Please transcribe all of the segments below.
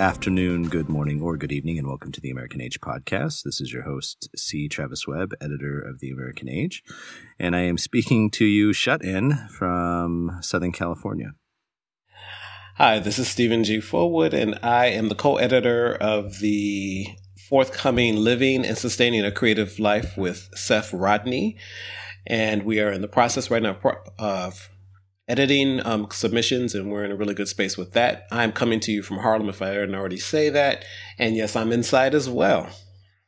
Afternoon, good morning, or good evening, and welcome to the American Age podcast. This is your host, C. Travis Webb, editor of the American Age, and I am speaking to you shut in from Southern California. Hi, this is Stephen G. Fullwood, and I am the co editor of the forthcoming Living and Sustaining a Creative Life with Seth Rodney. And we are in the process right now of editing um, submissions, and we're in a really good space with that. I'm coming to you from Harlem, if I didn't already say that. And yes, I'm inside as well.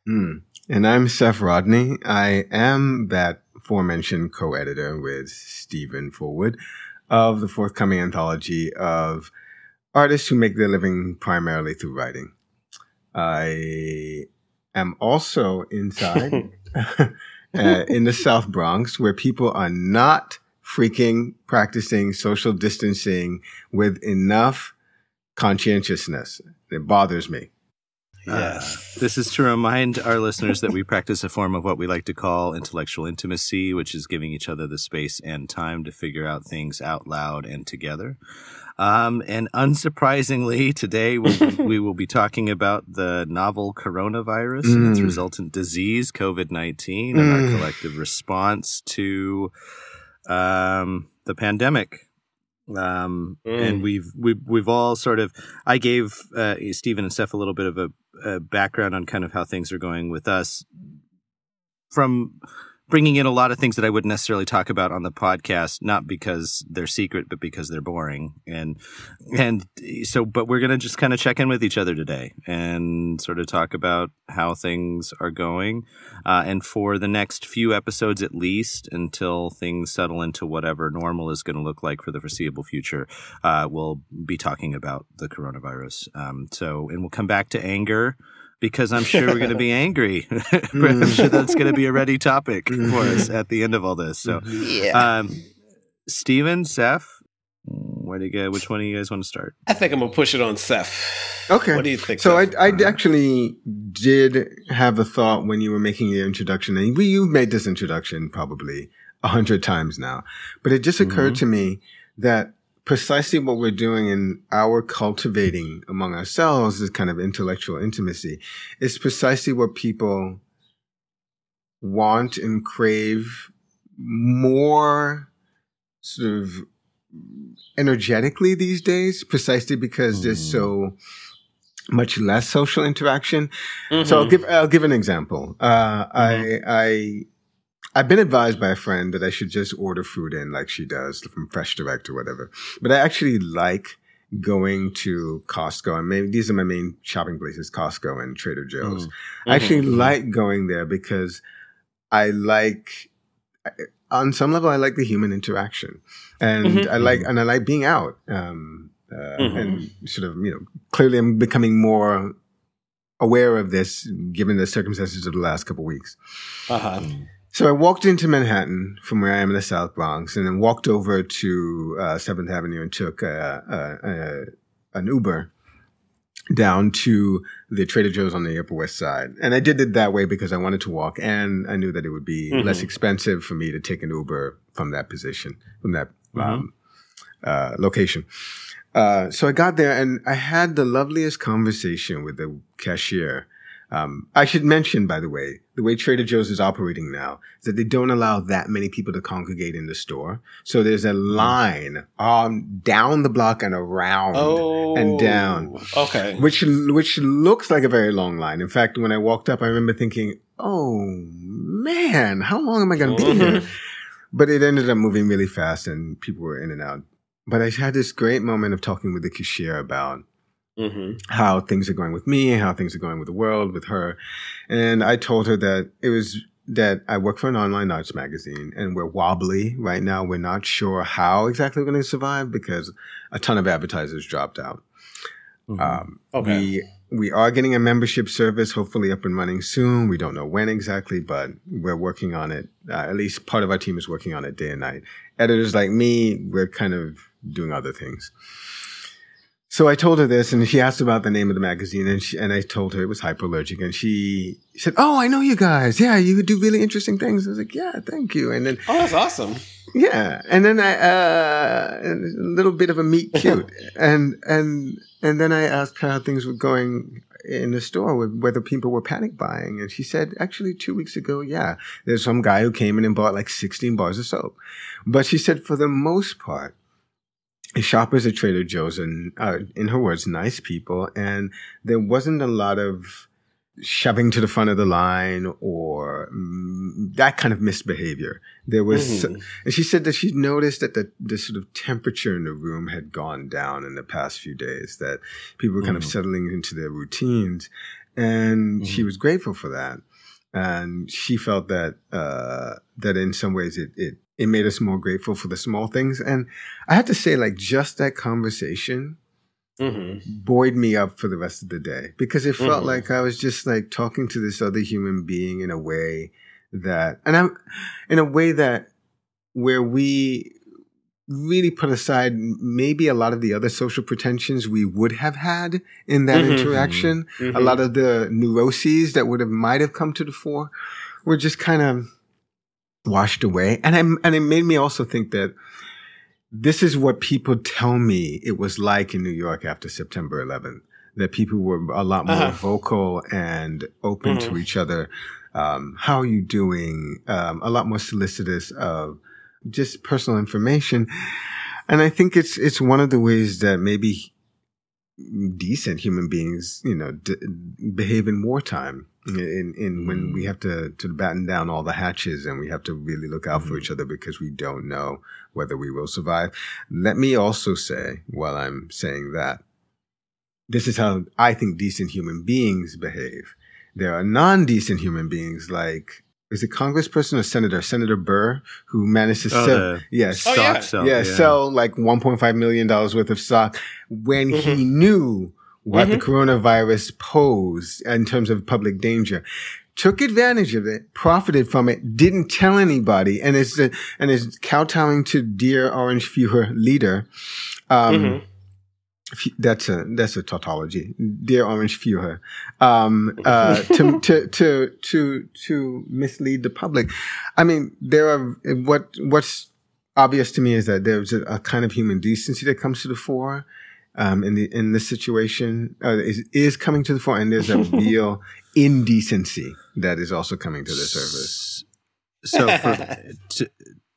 Mm. And I'm Seth Rodney. I am that aforementioned co editor with Stephen Fullwood of the forthcoming anthology of artists who make their living primarily through writing. I am also inside uh, in the South Bronx where people are not freaking practicing social distancing with enough conscientiousness. It bothers me. Yes. Uh, this is to remind our listeners that we practice a form of what we like to call intellectual intimacy, which is giving each other the space and time to figure out things out loud and together. Um, and unsurprisingly, today we'll, we will be talking about the novel coronavirus mm. and its mm. resultant disease, COVID 19, and mm. our collective response to um, the pandemic. Um, mm. and we've, we've, we've all sort of, I gave, uh, Stephen and Steph a little bit of a, a background on kind of how things are going with us from bringing in a lot of things that I wouldn't necessarily talk about on the podcast, not because they're secret, but because they're boring. And, and so, but we're going to just kind of check in with each other today and sort of talk about how things are going. Uh, and for the next few episodes, at least until things settle into whatever normal is going to look like for the foreseeable future, uh, we'll be talking about the coronavirus. Um, so, and we'll come back to anger because I'm sure we're going to be angry. I'm sure that's going to be a ready topic for us at the end of all this. So, yeah. Um, Stephen, Seth, where do you go? Which one do you guys want to start? I think I'm gonna push it on Seth. Okay. What do you think? So Seth? I, I actually did have a thought when you were making your introduction, and we, you've made this introduction probably a hundred times now, but it just occurred mm-hmm. to me that precisely what we're doing in our cultivating among ourselves is kind of intellectual intimacy It's precisely what people want and crave more sort of energetically these days precisely because mm. there's so much less social interaction mm-hmm. so i'll give i'll give an example uh, mm-hmm. i i I've been advised by a friend that I should just order food in like she does from Fresh Direct or whatever. But I actually like going to Costco and maybe these are my main shopping places, Costco and Trader Joe's. Mm-hmm. I actually mm-hmm. like going there because I like on some level I like the human interaction. And mm-hmm. I like and I like being out. Um, uh, mm-hmm. and sort of, you know, clearly I'm becoming more aware of this given the circumstances of the last couple of weeks. Uh-huh. So I walked into Manhattan from where I am in the South Bronx, and then walked over to uh, Seventh uh, Avenue and took a, a, a, an Uber down to the Trader Joe's on the Upper West Side. And I did it that way because I wanted to walk, and I knew that it would be mm-hmm. less expensive for me to take an Uber from that position, from that mm-hmm. um, uh, location. Uh, so I got there, and I had the loveliest conversation with the cashier um, I should mention, by the way, the way Trader Joe's is operating now is that they don't allow that many people to congregate in the store. So there's a line um, down the block and around oh, and down. Okay. Which which looks like a very long line. In fact, when I walked up, I remember thinking, "Oh man, how long am I going to be here?" But it ended up moving really fast, and people were in and out. But I had this great moment of talking with the cashier about Mm-hmm. how things are going with me, how things are going with the world, with her. And I told her that it was that I work for an online arts magazine and we're wobbly right now. We're not sure how exactly we're going to survive because a ton of advertisers dropped out. Mm-hmm. Um, okay. We, we are getting a membership service, hopefully up and running soon. We don't know when exactly, but we're working on it. Uh, at least part of our team is working on it day and night. Editors like me, we're kind of doing other things. So I told her this, and she asked about the name of the magazine, and she, and I told her it was Hyperallergic, and she said, "Oh, I know you guys. Yeah, you do really interesting things." I was like, "Yeah, thank you." And then, oh, that's awesome. Yeah, and then I uh, a little bit of a meet cute, and and and then I asked her how things were going in the store with whether people were panic buying, and she said actually two weeks ago, yeah, there's some guy who came in and bought like 16 bars of soap, but she said for the most part, shoppers at Trader Joe's and uh, in her words, nice people, and there wasn't a lot of shoving to the front of the line or mm, that kind of misbehavior. There was, mm-hmm. and she said that she noticed that the, the sort of temperature in the room had gone down in the past few days, that people were kind mm-hmm. of settling into their routines. And mm-hmm. she was grateful for that. And she felt that, uh, that in some ways it, it, it made us more grateful for the small things. And I had to say, like, just that conversation, mm-hmm. buoyed me up for the rest of the day because it felt mm-hmm. like I was just like talking to this other human being in a way that, and I'm in a way that where we really put aside maybe a lot of the other social pretensions we would have had in that mm-hmm. interaction. Mm-hmm. A lot of the neuroses that would have might have come to the fore were just kind of washed away. And I, and it made me also think that this is what people tell me it was like in New York after September 11th. That people were a lot more uh-huh. vocal and open mm-hmm. to each other. Um, how are you doing? Um, a lot more solicitous of just personal information. And I think it's, it's one of the ways that maybe decent human beings, you know, d- behave in wartime in in when mm. we have to to batten down all the hatches and we have to really look out mm. for each other because we don't know whether we will survive. Let me also say, while I'm saying that, this is how I think decent human beings behave. There are non-decent human beings like is it Congressperson or Senator Senator Burr who managed to oh, sell yeah, oh, stock, yeah. Sell, yeah, yeah, sell like 1.5 million dollars worth of stock when mm-hmm. he knew what mm-hmm. the coronavirus posed in terms of public danger took advantage of it, profited from it, didn't tell anybody, and is and is kowtowing to dear Orange Führer leader. Um, mm-hmm. That's a that's a tautology, dear Orange Führer, um, uh, to, to to to to mislead the public. I mean, there are what what's obvious to me is that there's a, a kind of human decency that comes to the fore um, in the in this situation uh, is, is coming to the fore, and there's a real indecency that is also coming to the surface. So, for, to,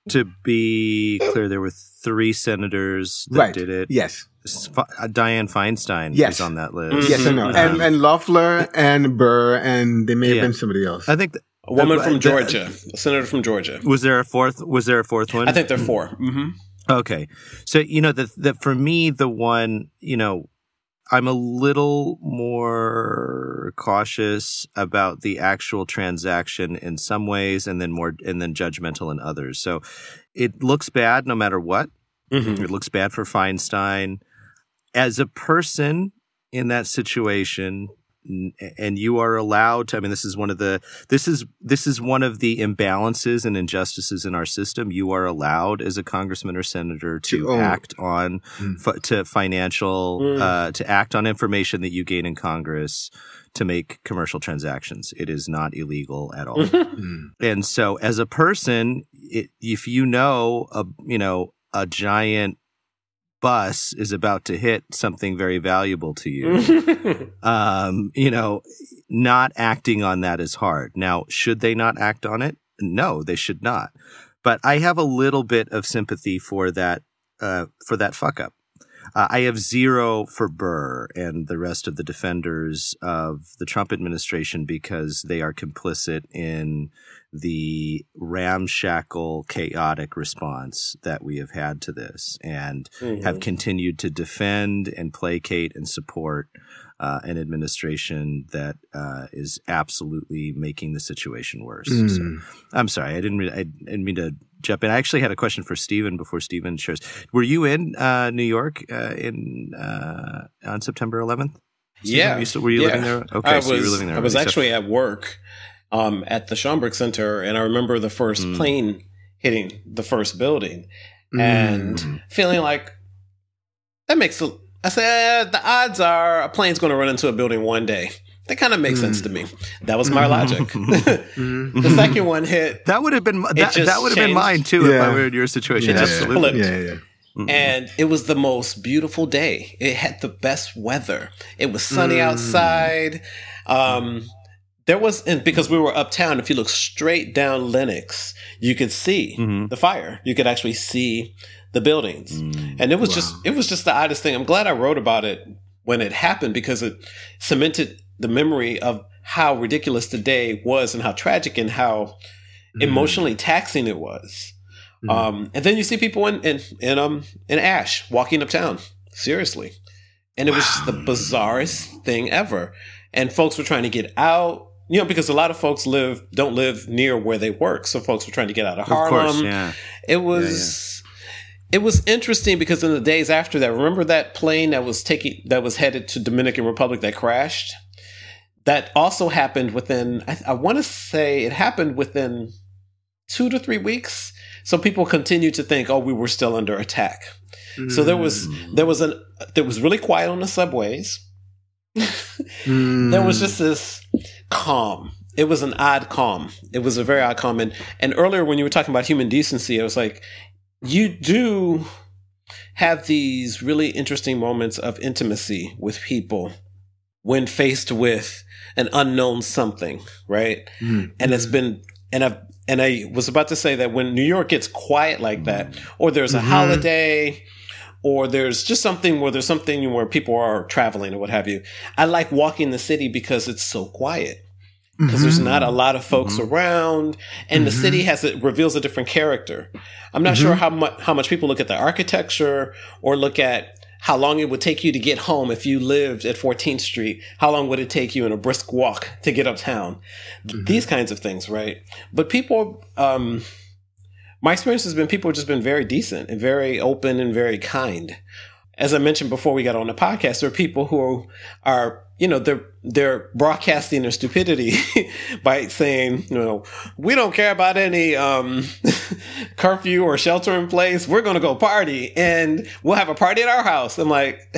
to be clear, there were three senators that right. did it. Yes. Uh, Dianne Feinstein yes. is on that list. Yes, I know. Um, and, and Loeffler and Burr, and they may have yeah. been somebody else. I think a woman from Georgia, a senator from Georgia. Was there a fourth? Was there a fourth one? I think there are 4 mm-hmm. Okay. So, you know, that, that for me, the one, you know, I'm a little more cautious about the actual transaction in some ways and then more, and then judgmental in others. So it looks bad no matter what. Mm-hmm. It looks bad for Feinstein. As a person in that situation, and you are allowed to i mean this is one of the this is this is one of the imbalances and injustices in our system you are allowed as a congressman or senator to, to act on mm. f- to financial mm. uh, to act on information that you gain in congress to make commercial transactions it is not illegal at all mm. and so as a person it, if you know a you know a giant bus is about to hit something very valuable to you, um, you know, not acting on that is hard. Now, should they not act on it? No, they should not. But I have a little bit of sympathy for that, uh, for that fuck up. Uh, I have zero for Burr and the rest of the defenders of the Trump administration because they are complicit in the ramshackle, chaotic response that we have had to this and mm-hmm. have continued to defend and placate and support uh, an administration that uh, is absolutely making the situation worse. Mm. So, I'm sorry, I didn't, re- I didn't mean to jump in. I actually had a question for Stephen before Stephen shares. Were you in uh, New York uh, in uh, on September 11th? Stephen, yeah. Were you, still, were you yeah. living there? Okay, I so was, you were living there. I was actually so. at work um, at the Schomburg Center, and I remember the first mm. plane hitting the first building, mm. and feeling like that makes a. I said uh, the odds are a plane's going to run into a building one day. That kind of makes mm. sense to me. That was my logic. Mm-hmm. the second one hit. That would have been that, that would have been mine too yeah. if I were in your situation. It just Absolutely. Yeah, yeah. Mm-hmm. And it was the most beautiful day. It had the best weather. It was sunny mm. outside. Um, there was, and because we were uptown, if you look straight down Lenox, you could see mm-hmm. the fire. You could actually see the buildings. Mm, and it was wow. just, it was just the oddest thing. I'm glad I wrote about it when it happened because it cemented the memory of how ridiculous the day was and how tragic and how mm. emotionally taxing it was. Mm. Um, and then you see people in, in, in, um, in Ash walking uptown. Seriously. And it wow. was just the bizarrest thing ever. And folks were trying to get out you know, because a lot of folks live don't live near where they work, so folks were trying to get out of Harlem. Of course, yeah. It was yeah, yeah. it was interesting because in the days after that, remember that plane that was taking that was headed to Dominican Republic that crashed? That also happened within I, I want to say it happened within two to three weeks. So people continued to think, oh, we were still under attack. Mm. So there was mm. there was an there was really quiet on the subways. mm. There was just this calm. It was an odd calm. It was a very odd calm. And, and earlier when you were talking about human decency, I was like, you do have these really interesting moments of intimacy with people when faced with an unknown something, right? Mm-hmm. And it's been, and I've, and I was about to say that when New York gets quiet like that, or there's a mm-hmm. holiday, or there's just something where there's something where people are traveling or what have you. I like walking the city because it's so quiet. Because mm-hmm. there's not a lot of folks mm-hmm. around, and mm-hmm. the city has it reveals a different character. I'm not sure mm-hmm. how much how much people look at the architecture or look at how long it would take you to get home if you lived at 14th Street. How long would it take you in a brisk walk to get uptown? Mm-hmm. These kinds of things, right? But people, um, my experience has been people have just been very decent and very open and very kind. As I mentioned before we got on the podcast, there are people who are, you know, they're they're broadcasting their stupidity by saying, you know, we don't care about any um, curfew or shelter in place. We're going to go party and we'll have a party at our house. I'm like,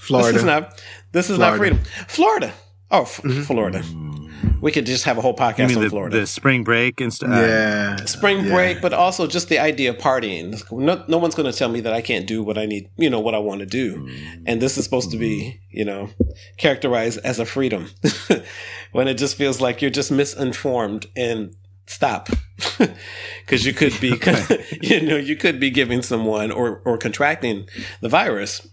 Florida. This is not this is Florida. not freedom. Florida. Oh, f- mm-hmm. Florida. We could just have a whole podcast on the, Florida. The spring break and stuff. Yeah, spring yeah. break, but also just the idea of partying. No, no one's going to tell me that I can't do what I need. You know what I want to do, mm. and this is supposed to be, you know, characterized as a freedom. when it just feels like you're just misinformed and stop because you could be you know you could be giving someone or or contracting the virus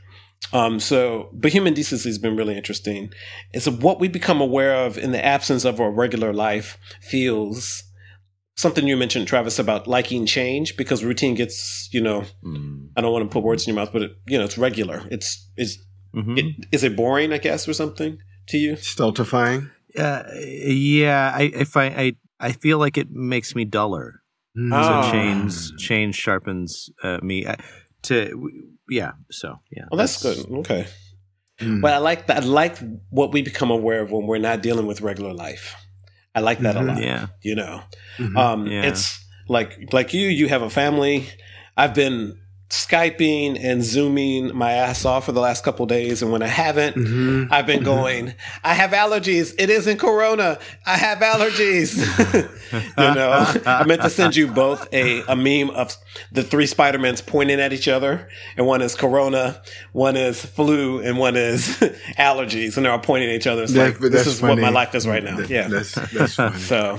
um, so, but human decency has been really interesting. It's what we become aware of in the absence of our regular life feels something you mentioned, Travis, about liking change because routine gets, you know, mm. I don't want to put words in your mouth, but it, you know, it's regular. It's, is, mm-hmm. it, is it boring, I guess, or something to you? Stultifying. Uh, yeah. I, if I, I, I feel like it makes me duller. Mm. So change, change sharpens uh, me. I, to yeah. So yeah. Well, that's, that's good. Okay. Mm. But I like that. I like what we become aware of when we're not dealing with regular life. I like that mm-hmm. a lot. Yeah. You know, mm-hmm. um, yeah. it's like like you. You have a family. I've been Skyping and Zooming my ass off for the last couple days. And when I haven't, mm-hmm. I've been mm-hmm. going, I have allergies. It isn't Corona. I have allergies. you know, I meant to send you both a, a meme of the three Spider-Mans pointing at each other. And one is Corona, one is flu, and one is allergies. And they're all pointing at each other. It's that, like, this is funny. what my life is right now. That, yeah. That's, that's funny. so,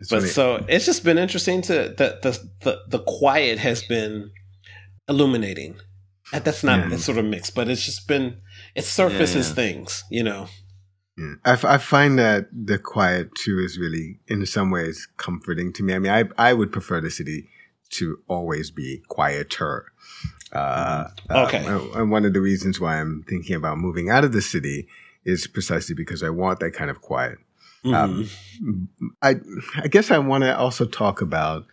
but funny. so it's just been interesting to, the, the, the, the quiet has been, illuminating. That's not yeah. sort of mix, but it's just been it surfaces yeah, things, you know. Yeah. I, f- I find that the quiet too is really, in some ways, comforting to me. I mean, I I would prefer the city to always be quieter. Uh, mm-hmm. okay. Uh, and one of the reasons why I'm thinking about moving out of the city is precisely because I want that kind of quiet. Mm-hmm. Um, I I guess I want to also talk about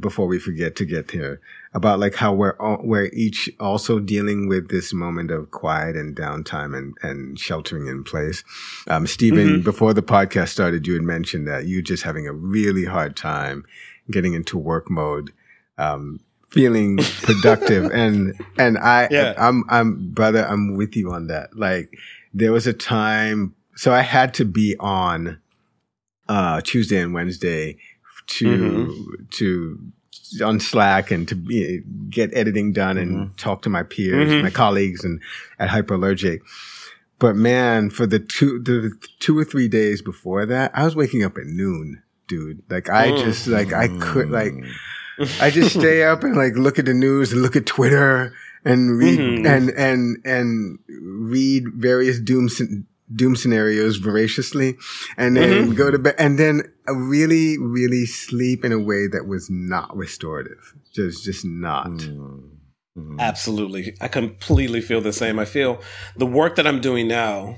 before we forget to get here about like how we're all, we're each also dealing with this moment of quiet and downtime and and sheltering in place. Um, Stephen, mm-hmm. before the podcast started, you had mentioned that you just having a really hard time getting into work mode. Um, feeling productive and and I yeah. I'm I'm brother I'm with you on that like there was a time so I had to be on uh, Tuesday and Wednesday to mm-hmm. to on Slack and to be, get editing done and mm-hmm. talk to my peers, mm-hmm. my colleagues, and at Hyperallergic. But man, for the two the two or three days before that, I was waking up at noon, dude. Like I mm. just like I could like I just stay up and like look at the news and look at Twitter and read mm-hmm. and and and read various doom doom scenarios voraciously and then mm-hmm. go to bed and then really really sleep in a way that was not restorative just just not mm-hmm. absolutely i completely feel the same i feel the work that i'm doing now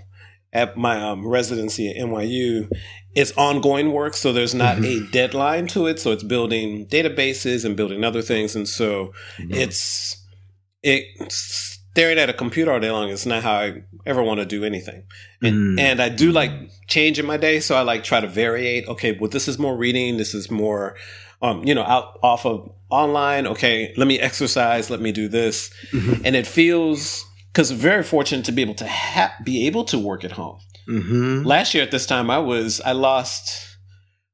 at my um, residency at nyu is ongoing work so there's not mm-hmm. a deadline to it so it's building databases and building other things and so mm-hmm. it's it's staring at a computer all day long is not how I ever want to do anything. And, mm. and I do like change in my day. So I like try to variate. Okay, well, this is more reading. This is more, um, you know, out off of online. Okay, let me exercise. Let me do this. Mm-hmm. And it feels, cause very fortunate to be able to ha- be able to work at home. Mm-hmm. Last year at this time, I was, I lost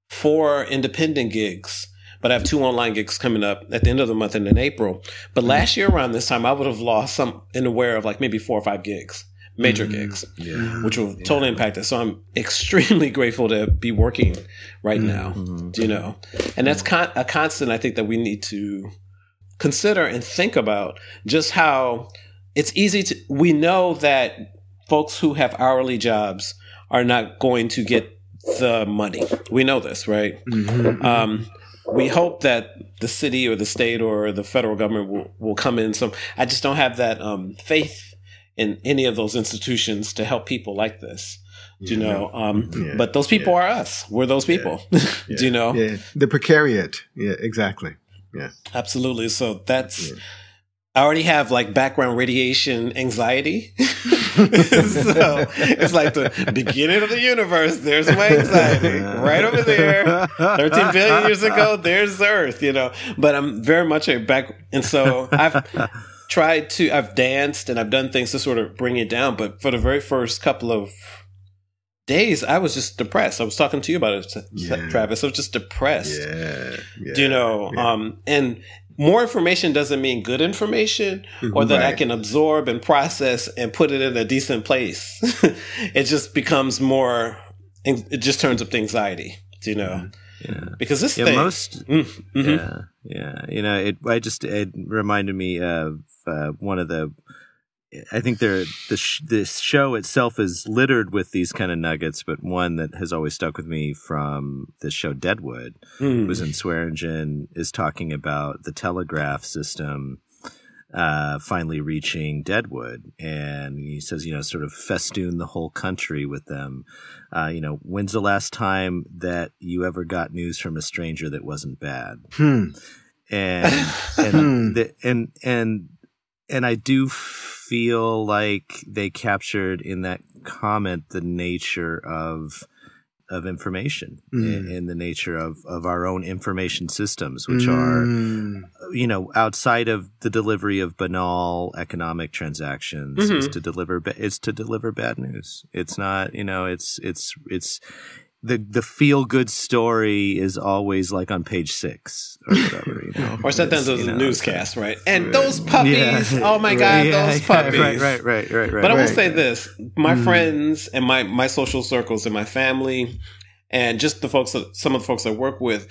four independent gigs but I have two online gigs coming up at the end of the month and in April. But mm-hmm. last year around this time, I would have lost some in aware of like maybe four or five gigs, major mm-hmm. gigs, yeah. which will totally yeah. impact it. So I'm extremely grateful to be working right mm-hmm. now, you know, and that's con- a constant I think that we need to consider and think about just how it's easy to, we know that folks who have hourly jobs are not going to get the money. We know this, right? Mm-hmm. Um, we hope that the city or the state or the federal government will, will come in. So I just don't have that um, faith in any of those institutions to help people like this. Do you know? Um, yeah. But those people yeah. are us. We're those people. Yeah. Do you know? Yeah. The precariat. Yeah, exactly. Yeah. Absolutely. So that's I already have like background radiation anxiety. so it's like the beginning of the universe. There's my anxiety right over there. 13 billion years ago, there's Earth, you know. But I'm very much a back. And so I've tried to, I've danced and I've done things to sort of bring it down. But for the very first couple of days, I was just depressed. I was talking to you about it, yeah. Travis. I was just depressed. Yeah. yeah. You know? Yeah. Um, and more information doesn't mean good information or that right. I can absorb and process and put it in a decent place. it just becomes more, it just turns up the anxiety, you know? Yeah. Because this yeah, thing, most, mm, mm-hmm. yeah, yeah, you know, it, I just, it reminded me of uh, one of the I think the sh- this show itself is littered with these kind of nuggets, but one that has always stuck with me from the show Deadwood mm. was in Swearengen is talking about the telegraph system uh, finally reaching Deadwood, and he says, you know, sort of festoon the whole country with them. Uh, you know, when's the last time that you ever got news from a stranger that wasn't bad? Hmm. And and hmm. the, and and and I do feel like they captured in that comment the nature of of information mm. in, the nature of, of our own information systems, which mm. are, you know, outside of the delivery of banal economic transactions, mm-hmm. is to deliver, it's to deliver bad news. It's not, you know, it's, it's, it's, the the feel good story is always like on page six or whatever, you know. or sometimes there's a newscast, right? And those puppies, yeah. oh my god, yeah, those puppies. Right, right, right, right, right. But I will say this: my mm. friends and my my social circles and my family, and just the folks, that, some of the folks I work with,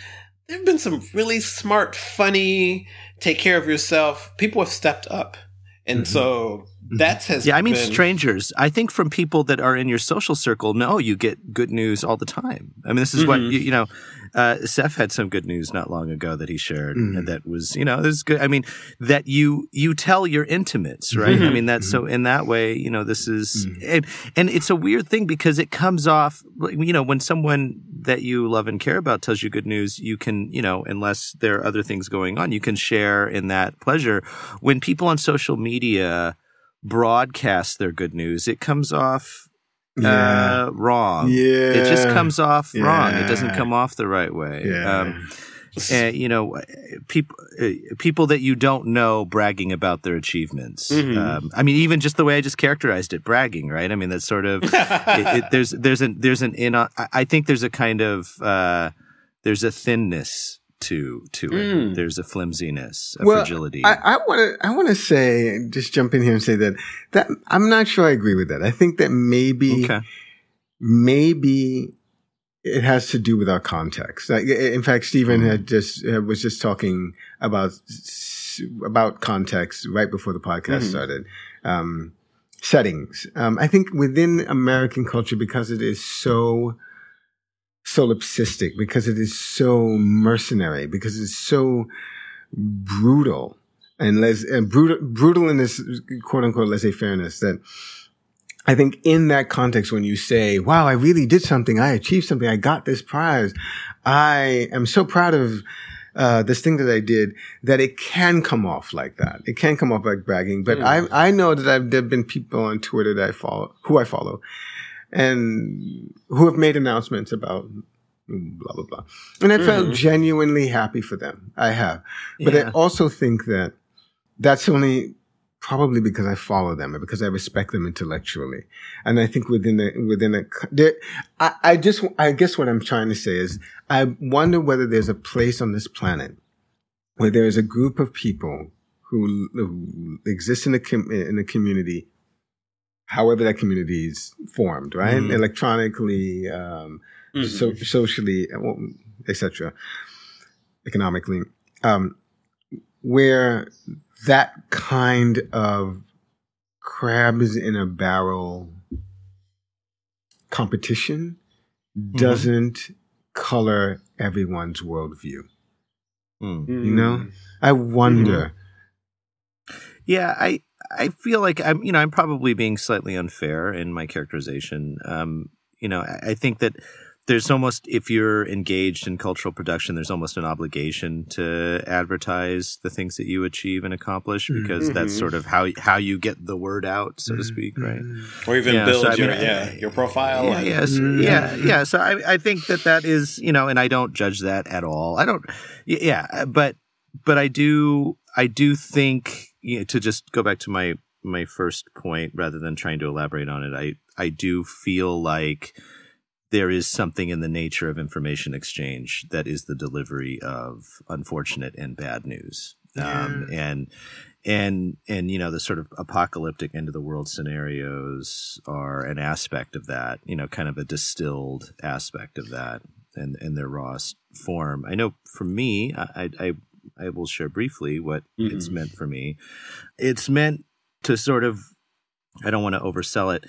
there have been some really smart, funny, take care of yourself. People have stepped up, and mm-hmm. so Mm-hmm. That's has yeah. I mean, been... strangers. I think from people that are in your social circle, no, you get good news all the time. I mean, this is mm-hmm. what you, you know. Uh, Seth had some good news not long ago that he shared, mm-hmm. and that was you know this is good. I mean, that you you tell your intimates, right? I mean, that's so mm-hmm. in that way, you know, this is mm-hmm. and and it's a weird thing because it comes off, you know, when someone that you love and care about tells you good news, you can, you know, unless there are other things going on, you can share in that pleasure. When people on social media broadcast their good news, it comes off yeah. uh, wrong. Yeah. It just comes off yeah. wrong. It doesn't come off the right way. Yeah. Um, uh, you know, people uh, people that you don't know bragging about their achievements. Mm-hmm. Um, I mean, even just the way I just characterized it, bragging, right? I mean, that's sort of it, it, there's there's an there's an in. I think there's a kind of uh, there's a thinness to to it. Mm. There's a flimsiness, a well, fragility. I want to I want to say just jump in here and say that that I'm not sure I agree with that. I think that maybe okay. maybe it has to do with our context. in fact, Stephen mm. had just uh, was just talking about about context right before the podcast mm. started. Um, settings. Um, I think within American culture, because it is so solipsistic, because it is so mercenary, because it's so brutal and, les- and brutal, brutal in this quote unquote laissez fairness that I think in that context, when you say, wow, I really did something. I achieved something. I got this prize. I am so proud of uh, this thing that I did that it can come off like that. It can come off like bragging. But mm. I, I know that I've, there have been people on Twitter that I follow, who I follow and who have made announcements about blah, blah, blah. And I felt mm-hmm. genuinely happy for them. I have. But yeah. I also think that that's only probably because I follow them and because I respect them intellectually. And I think within a, within a, there, I, I just, I guess what I'm trying to say is I wonder whether there's a place on this planet where there is a group of people who, who exist in a, com- in a community, however that community is formed, right? Mm. Electronically, um, mm-hmm. so, socially, etc., economically, um, where that kind of crabs in a barrel competition mm-hmm. doesn't color everyone's worldview. Mm. You know, I wonder. Mm-hmm. Yeah, I I feel like I'm you know I'm probably being slightly unfair in my characterization. Um, you know, I, I think that there's almost if you're engaged in cultural production there's almost an obligation to advertise the things that you achieve and accomplish mm-hmm. because mm-hmm. that's sort of how how you get the word out so to mm-hmm. speak right or even yeah, build so, your mean, yeah your profile yeah yes mm-hmm. yeah yeah so I, I think that that is you know and i don't judge that at all i don't yeah but but i do i do think you know, to just go back to my my first point rather than trying to elaborate on it i i do feel like there is something in the nature of information exchange that is the delivery of unfortunate and bad news. Um, and and and you know the sort of apocalyptic end of the world scenarios are an aspect of that you know kind of a distilled aspect of that in in their rawest form i know for me i i i will share briefly what mm-hmm. it's meant for me it's meant to sort of i don't want to oversell it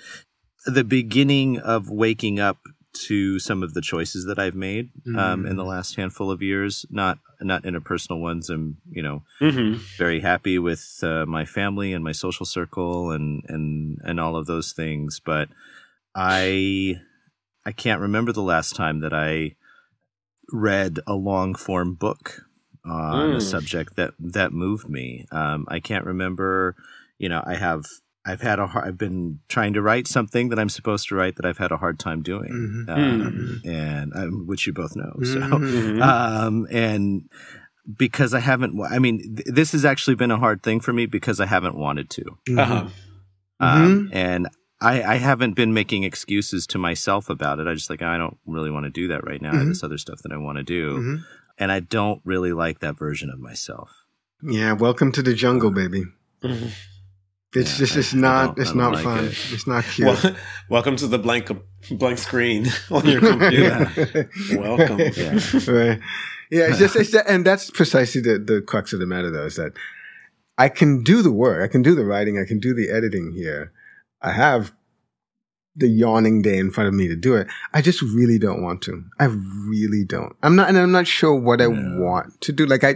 the beginning of waking up to some of the choices that I've made mm-hmm. um, in the mm. last handful of years. Not not interpersonal ones. I'm you know mm-hmm. very happy with uh, my family and my social circle and and and all of those things. But I I can't remember the last time that I read a long form book on mm. a subject that that moved me. Um, I can't remember. You know, I have I've had a hard, I've been trying to write something that I'm supposed to write that I've had a hard time doing, mm-hmm. Um, mm-hmm. and um, which you both know. So, mm-hmm. um, and because I haven't, I mean, th- this has actually been a hard thing for me because I haven't wanted to, mm-hmm. uh-huh. Um, mm-hmm. and I, I, haven't been making excuses to myself about it. I just like I don't really want to do that right now. I have mm-hmm. this other stuff that I want to do, and I don't really like that version of myself. Yeah, welcome to the jungle, um, baby. It's yeah, just it's I, not I it's not like fun. It. It's not cute. Well, welcome to the blank blank screen on your computer. welcome. Yeah. Right. Yeah, it's just it's that, and that's precisely the the crux of the matter though is that I can do the work, I can do the writing, I can do the editing here. I have the yawning day in front of me to do it. I just really don't want to. I really don't. I'm not, and I'm not sure what I want to do. Like I,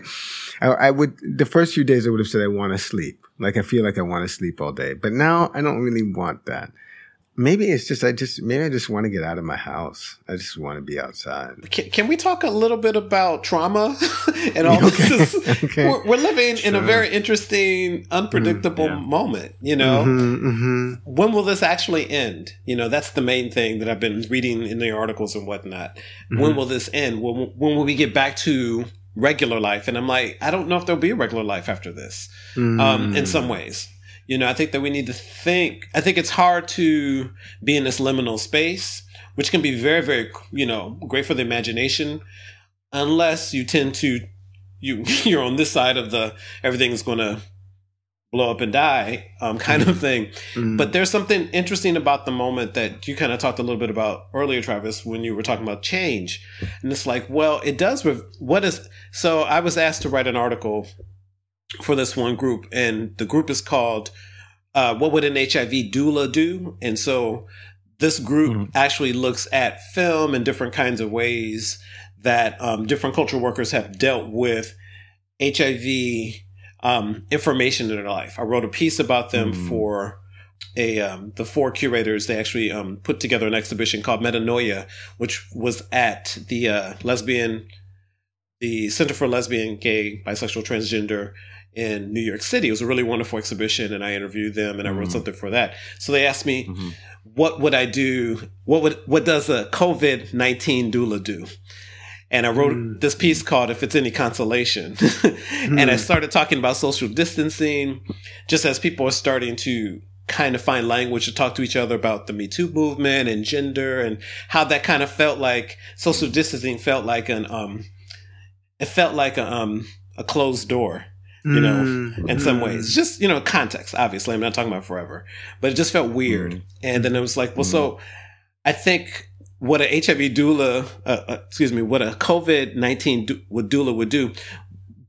I, I, would, the first few days I would have said I want to sleep. Like I feel like I want to sleep all day, but now I don't really want that maybe it's just I just maybe I just want to get out of my house. I just want to be outside. Can, can we talk a little bit about trauma and all okay. this? okay. We're, we're, living in a very interesting, unpredictable mm, yeah. moment. You know, mm-hmm, mm-hmm. when will this actually end? You know, that's the main thing that I've been reading in the articles and whatnot. Mm-hmm. When will this end? When, when will we get back to regular life. And I'm like, I don't know if there'll be a regular life after this. Mm. Um, in some ways, you know, I think that we need to think. I think it's hard to be in this liminal space, which can be very, very, you know, great for the imagination, unless you tend to you you're on this side of the everything's going to blow up and die um, kind of thing. Mm-hmm. But there's something interesting about the moment that you kind of talked a little bit about earlier, Travis, when you were talking about change. And it's like, well, it does. Rev- what is so? I was asked to write an article for this one group, and the group is called uh, "What Would an HIV Doula Do?" And so this group mm-hmm. actually looks at film and different kinds of ways that um, different cultural workers have dealt with HIV um, information in their life. I wrote a piece about them mm. for a um, the four curators. They actually um, put together an exhibition called Metanoia, which was at the uh, lesbian, the Center for Lesbian, Gay, Bisexual, Transgender in New York City. It was a really wonderful exhibition, and I interviewed them and I wrote mm. something for that. So they asked me, mm-hmm. "What would I do? What would what does a COVID nineteen doula do?" and I wrote mm. this piece called If It's Any Consolation. mm. And I started talking about social distancing just as people are starting to kind of find language to talk to each other about the Me Too movement and gender and how that kind of felt like social distancing felt like an, um, it felt like a, um, a closed door. You know, mm. in some ways, just, you know, context, obviously. I'm not talking about forever, but it just felt weird. Mm. And then it was like, well, so I think what a HIV doula, uh, uh, excuse me, what a COVID 19 do- doula would do,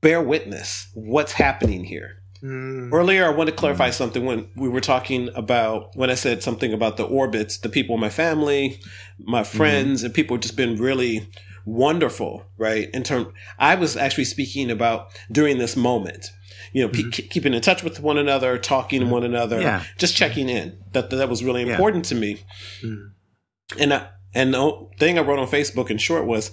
bear witness what's happening here. Mm. Earlier, I want to clarify mm. something when we were talking about when I said something about the orbits, the people in my family, my friends, mm. and people just been really wonderful, right? In term, I was actually speaking about during this moment, you know, mm-hmm. pe- keeping in touch with one another, talking to one another, yeah. just checking in. That that was really important yeah. to me. Mm. And I, and the thing I wrote on Facebook in short was,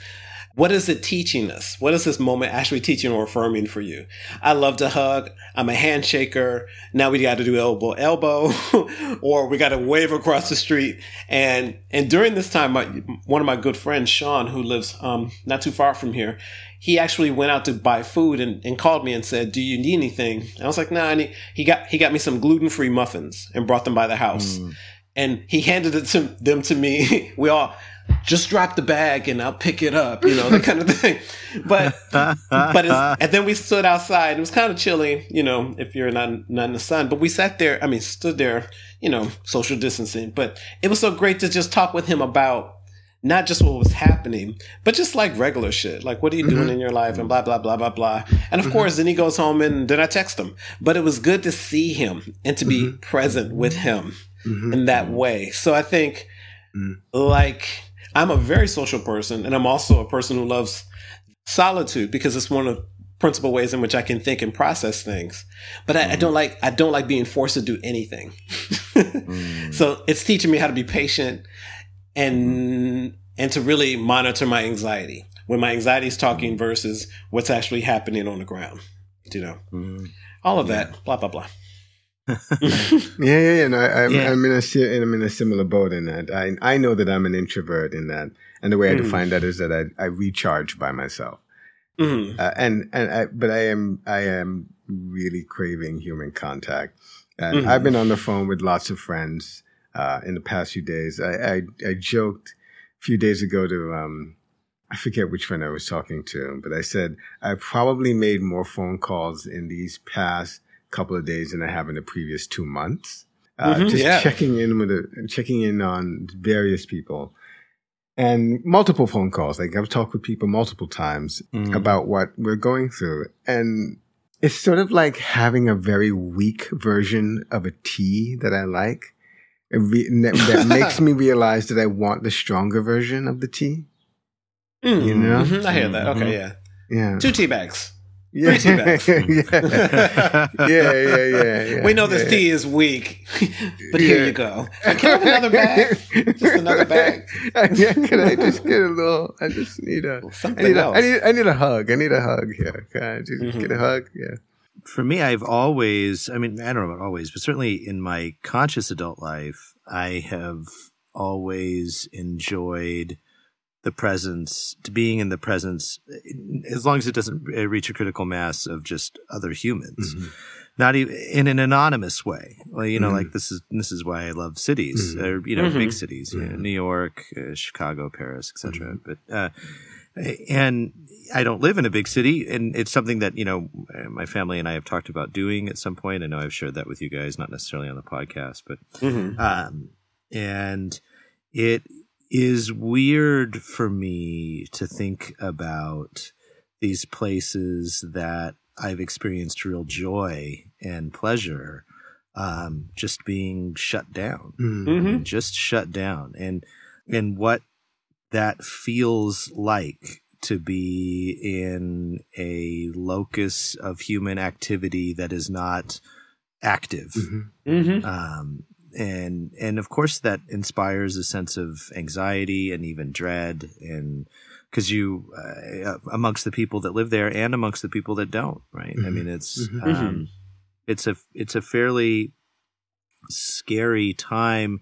what is it teaching us? What is this moment actually teaching or affirming for you? I love to hug. I'm a handshaker. Now we got to do elbow elbow, or we got to wave across the street. And and during this time, my, one of my good friends, Sean, who lives um, not too far from here, he actually went out to buy food and, and called me and said, "Do you need anything?" And I was like, "Nah." And he, he got he got me some gluten free muffins and brought them by the house. Mm and he handed it to them to me. we all just drop the bag and I'll pick it up, you know, that kind of thing. But, but, and then we stood outside. It was kind of chilly, you know, if you're not, not in the sun, but we sat there, I mean, stood there, you know, social distancing, but it was so great to just talk with him about not just what was happening, but just like regular shit. Like, what are you mm-hmm. doing in your life and blah, blah, blah, blah, blah. And of mm-hmm. course, then he goes home and then I text him, but it was good to see him and to be mm-hmm. present with him mm-hmm. in that way. So I think, mm. like, I'm a very social person, and I'm also a person who loves solitude because it's one of the principal ways in which I can think and process things. But I, mm. I don't like I don't like being forced to do anything. mm. So it's teaching me how to be patient and and to really monitor my anxiety when my anxiety is talking versus what's actually happening on the ground. You know, mm. all of that. Blah blah blah. Yeah, yeah, yeah. No, I, am yeah. I'm in a I'm in a similar boat in that. I I know that I'm an introvert in that, and the way I mm. define that is that I I recharge by myself. Mm. Uh, and and I, but I am I am really craving human contact. And mm. I've been on the phone with lots of friends uh, in the past few days. I, I, I joked a few days ago to um, I forget which friend I was talking to, but I said I probably made more phone calls in these past couple of days than I have in the previous two months. Uh, mm-hmm, just yeah. checking in with a, checking in on various people and multiple phone calls. Like I've talked with people multiple times mm. about what we're going through. And it's sort of like having a very weak version of a tea that I like. Re- that makes me realize that I want the stronger version of the tea. Mm. You know? Mm-hmm. I hear that. Okay, mm-hmm. yeah. Yeah. Two tea bags. Yeah. yeah. yeah, yeah, yeah, yeah. We know this yeah. tea is weak, but here you go. I Can I have another bag? Just another bag. yeah, can I just get a little? I just need a. Something I need else. A, I need. I need a hug. I need a hug. Yeah. Can I just mm-hmm. get a hug? Yeah. For me, I've always. I mean, I don't know about always, but certainly in my conscious adult life, I have always enjoyed the presence, to being in the presence, as long as it doesn't reach a critical mass of just other humans. Mm-hmm. Not even in an anonymous way. Well, you know, mm-hmm. like this is this is why I love cities, mm-hmm. or you know, big mm-hmm. cities, you know, New York, uh, Chicago, Paris, etc. Mm-hmm. But uh, and I don't live in a big city, and it's something that you know my family and I have talked about doing at some point. I know I've shared that with you guys, not necessarily on the podcast, but mm-hmm. um, and it is weird for me to think about these places that I've experienced real joy and pleasure um, just being shut down, mm-hmm. just shut down, and and what that feels like to be in a locus of human activity that is not active. Mm-hmm. Mm-hmm. Um, and and of course that inspires a sense of anxiety and even dread and because you uh, amongst the people that live there and amongst the people that don't right mm-hmm. i mean it's mm-hmm. um, mm-hmm. it's a it's a fairly scary time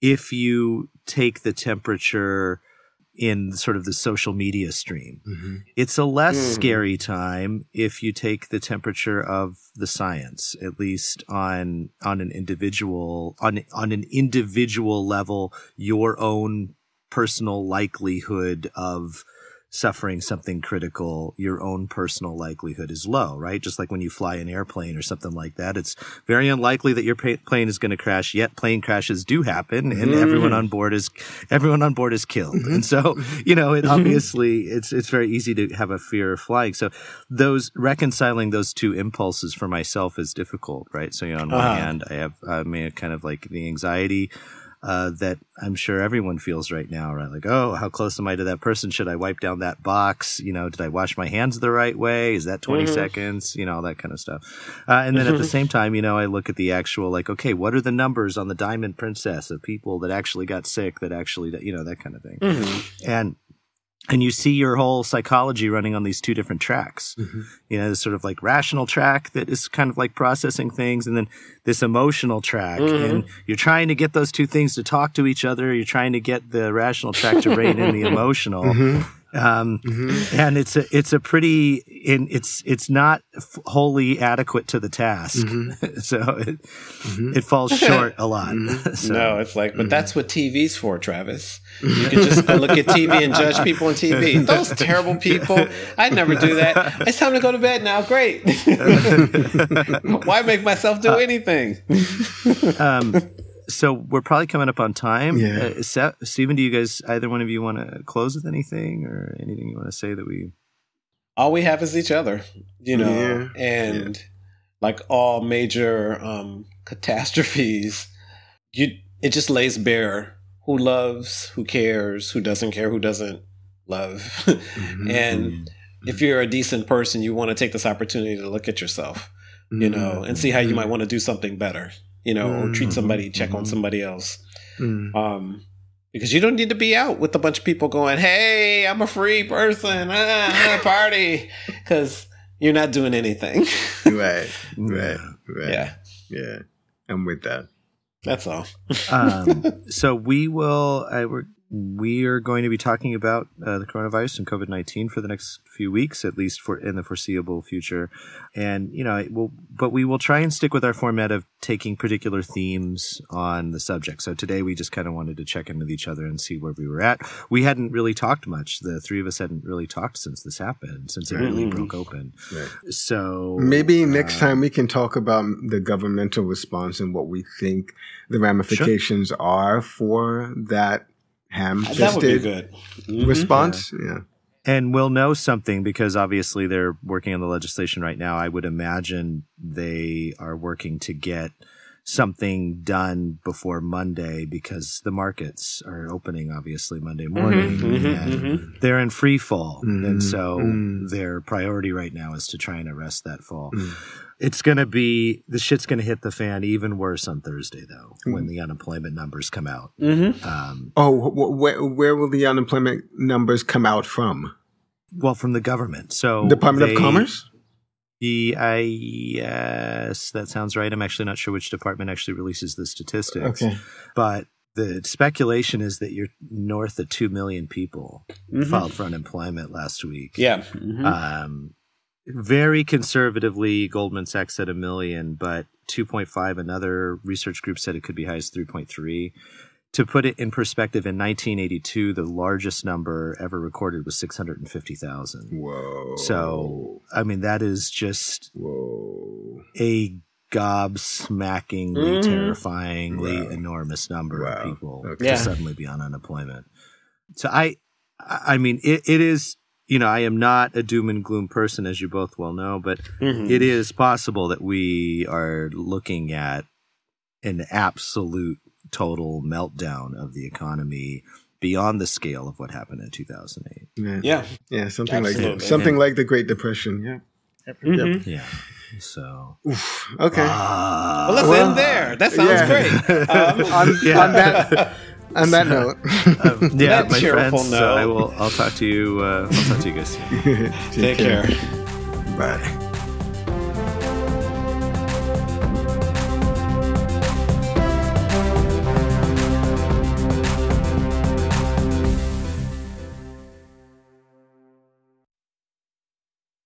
if you take the temperature in sort of the social media stream. Mm-hmm. It's a less mm. scary time if you take the temperature of the science, at least on on an individual on on an individual level, your own personal likelihood of suffering something critical, your own personal likelihood is low, right? Just like when you fly an airplane or something like that, it's very unlikely that your plane is going to crash. Yet plane crashes do happen, and mm-hmm. everyone on board is everyone on board is killed. Mm-hmm. And so, you know, it mm-hmm. obviously it's it's very easy to have a fear of flying. So, those reconciling those two impulses for myself is difficult, right? So, you know, on one uh-huh. hand, I have I mean, kind of like the anxiety uh, that I'm sure everyone feels right now, right? Like, oh, how close am I to that person? Should I wipe down that box? You know, did I wash my hands the right way? Is that 20 mm-hmm. seconds? You know, all that kind of stuff. Uh, and then at the same time, you know, I look at the actual, like, okay, what are the numbers on the Diamond Princess of people that actually got sick, that actually, you know, that kind of thing. Mm-hmm. And and you see your whole psychology running on these two different tracks. Mm-hmm. You know, this sort of like rational track that is kind of like processing things, and then this emotional track. Mm-hmm. And you're trying to get those two things to talk to each other. You're trying to get the rational track to rein in the emotional. Mm-hmm. Um, mm-hmm. and it's a, it's a pretty, in, it's, it's not f- wholly adequate to the task. Mm-hmm. so it, mm-hmm. it falls short a lot. Mm-hmm. so, no, it's like, but mm-hmm. that's what TV's for, Travis. You can just look at TV and judge people on TV. Those terrible people. I'd never do that. It's time to go to bed now. Great. Why make myself do uh, anything? um, so we're probably coming up on time. Yeah. Uh, Seth, Stephen, do you guys, either one of you want to close with anything or anything you want to say that we. All we have is each other, you know, yeah. and yeah. like all major um, catastrophes, you it just lays bare who loves, who cares, who doesn't care, who doesn't love. mm-hmm. and mm-hmm. if you're a decent person, you want to take this opportunity to look at yourself, you know, mm-hmm. and see how you might want to do something better you know, mm-hmm. or treat somebody, check mm-hmm. on somebody else. Mm-hmm. Um, because you don't need to be out with a bunch of people going, "Hey, I'm a free person, ah, party," because you're not doing anything. right, right, right. Yeah, yeah. I'm with that. That's all. um, so we will. I, we're we are going to be talking about uh, the coronavirus and COVID nineteen for the next few weeks, at least for in the foreseeable future. And you know, we'll, but we will try and stick with our format of taking particular themes on the subject. So today we just kind of wanted to check in with each other and see where we were at. We hadn't really talked much. The three of us hadn't really talked since this happened, since it really mm-hmm. broke open. Right. So maybe next uh, time we can talk about the governmental response and what we think the ramifications sure. are for that ham-fisted mm-hmm. response. Yeah. yeah. And we'll know something because obviously they're working on the legislation right now. I would imagine they are working to get something done before Monday because the markets are opening obviously Monday mm-hmm. morning mm-hmm, and mm-hmm. they're in free fall. Mm-hmm, and so mm-hmm. their priority right now is to try and arrest that fall. Mm. It's going to be the shit's going to hit the fan even worse on Thursday, though, mm. when the unemployment numbers come out. Mm-hmm. Um, oh, wh- where, where will the unemployment numbers come out from? Well, from the government. So Department they, of Commerce. The I yes, that sounds right. I'm actually not sure which department actually releases the statistics. Okay, but the speculation is that you're north of 2 million people mm-hmm. filed for unemployment last week. Yeah. Mm-hmm. Um, very conservatively, Goldman Sachs said a million, but 2.5, another research group said it could be as high as 3.3. To put it in perspective, in 1982, the largest number ever recorded was 650,000. Whoa. So, I mean, that is just Whoa. a gobsmackingly, mm-hmm. terrifyingly wow. enormous number wow. of people okay. to suddenly be on unemployment. So I, I mean, it, it is, you know, I am not a doom and gloom person, as you both well know, but mm-hmm. it is possible that we are looking at an absolute total meltdown of the economy beyond the scale of what happened in 2008. Yeah. Yeah, yeah something Absolutely. like something like the Great Depression. Yeah. Mm-hmm. Yep. Yeah. So Oof, okay. Uh, well, let's well, end there. That sounds yeah. great. Um, on, yeah. on, that on that note, um, yeah, my friends. Note. So I will. I'll talk to you. Uh, I'll talk to you guys. Take, Take care. care. Bye.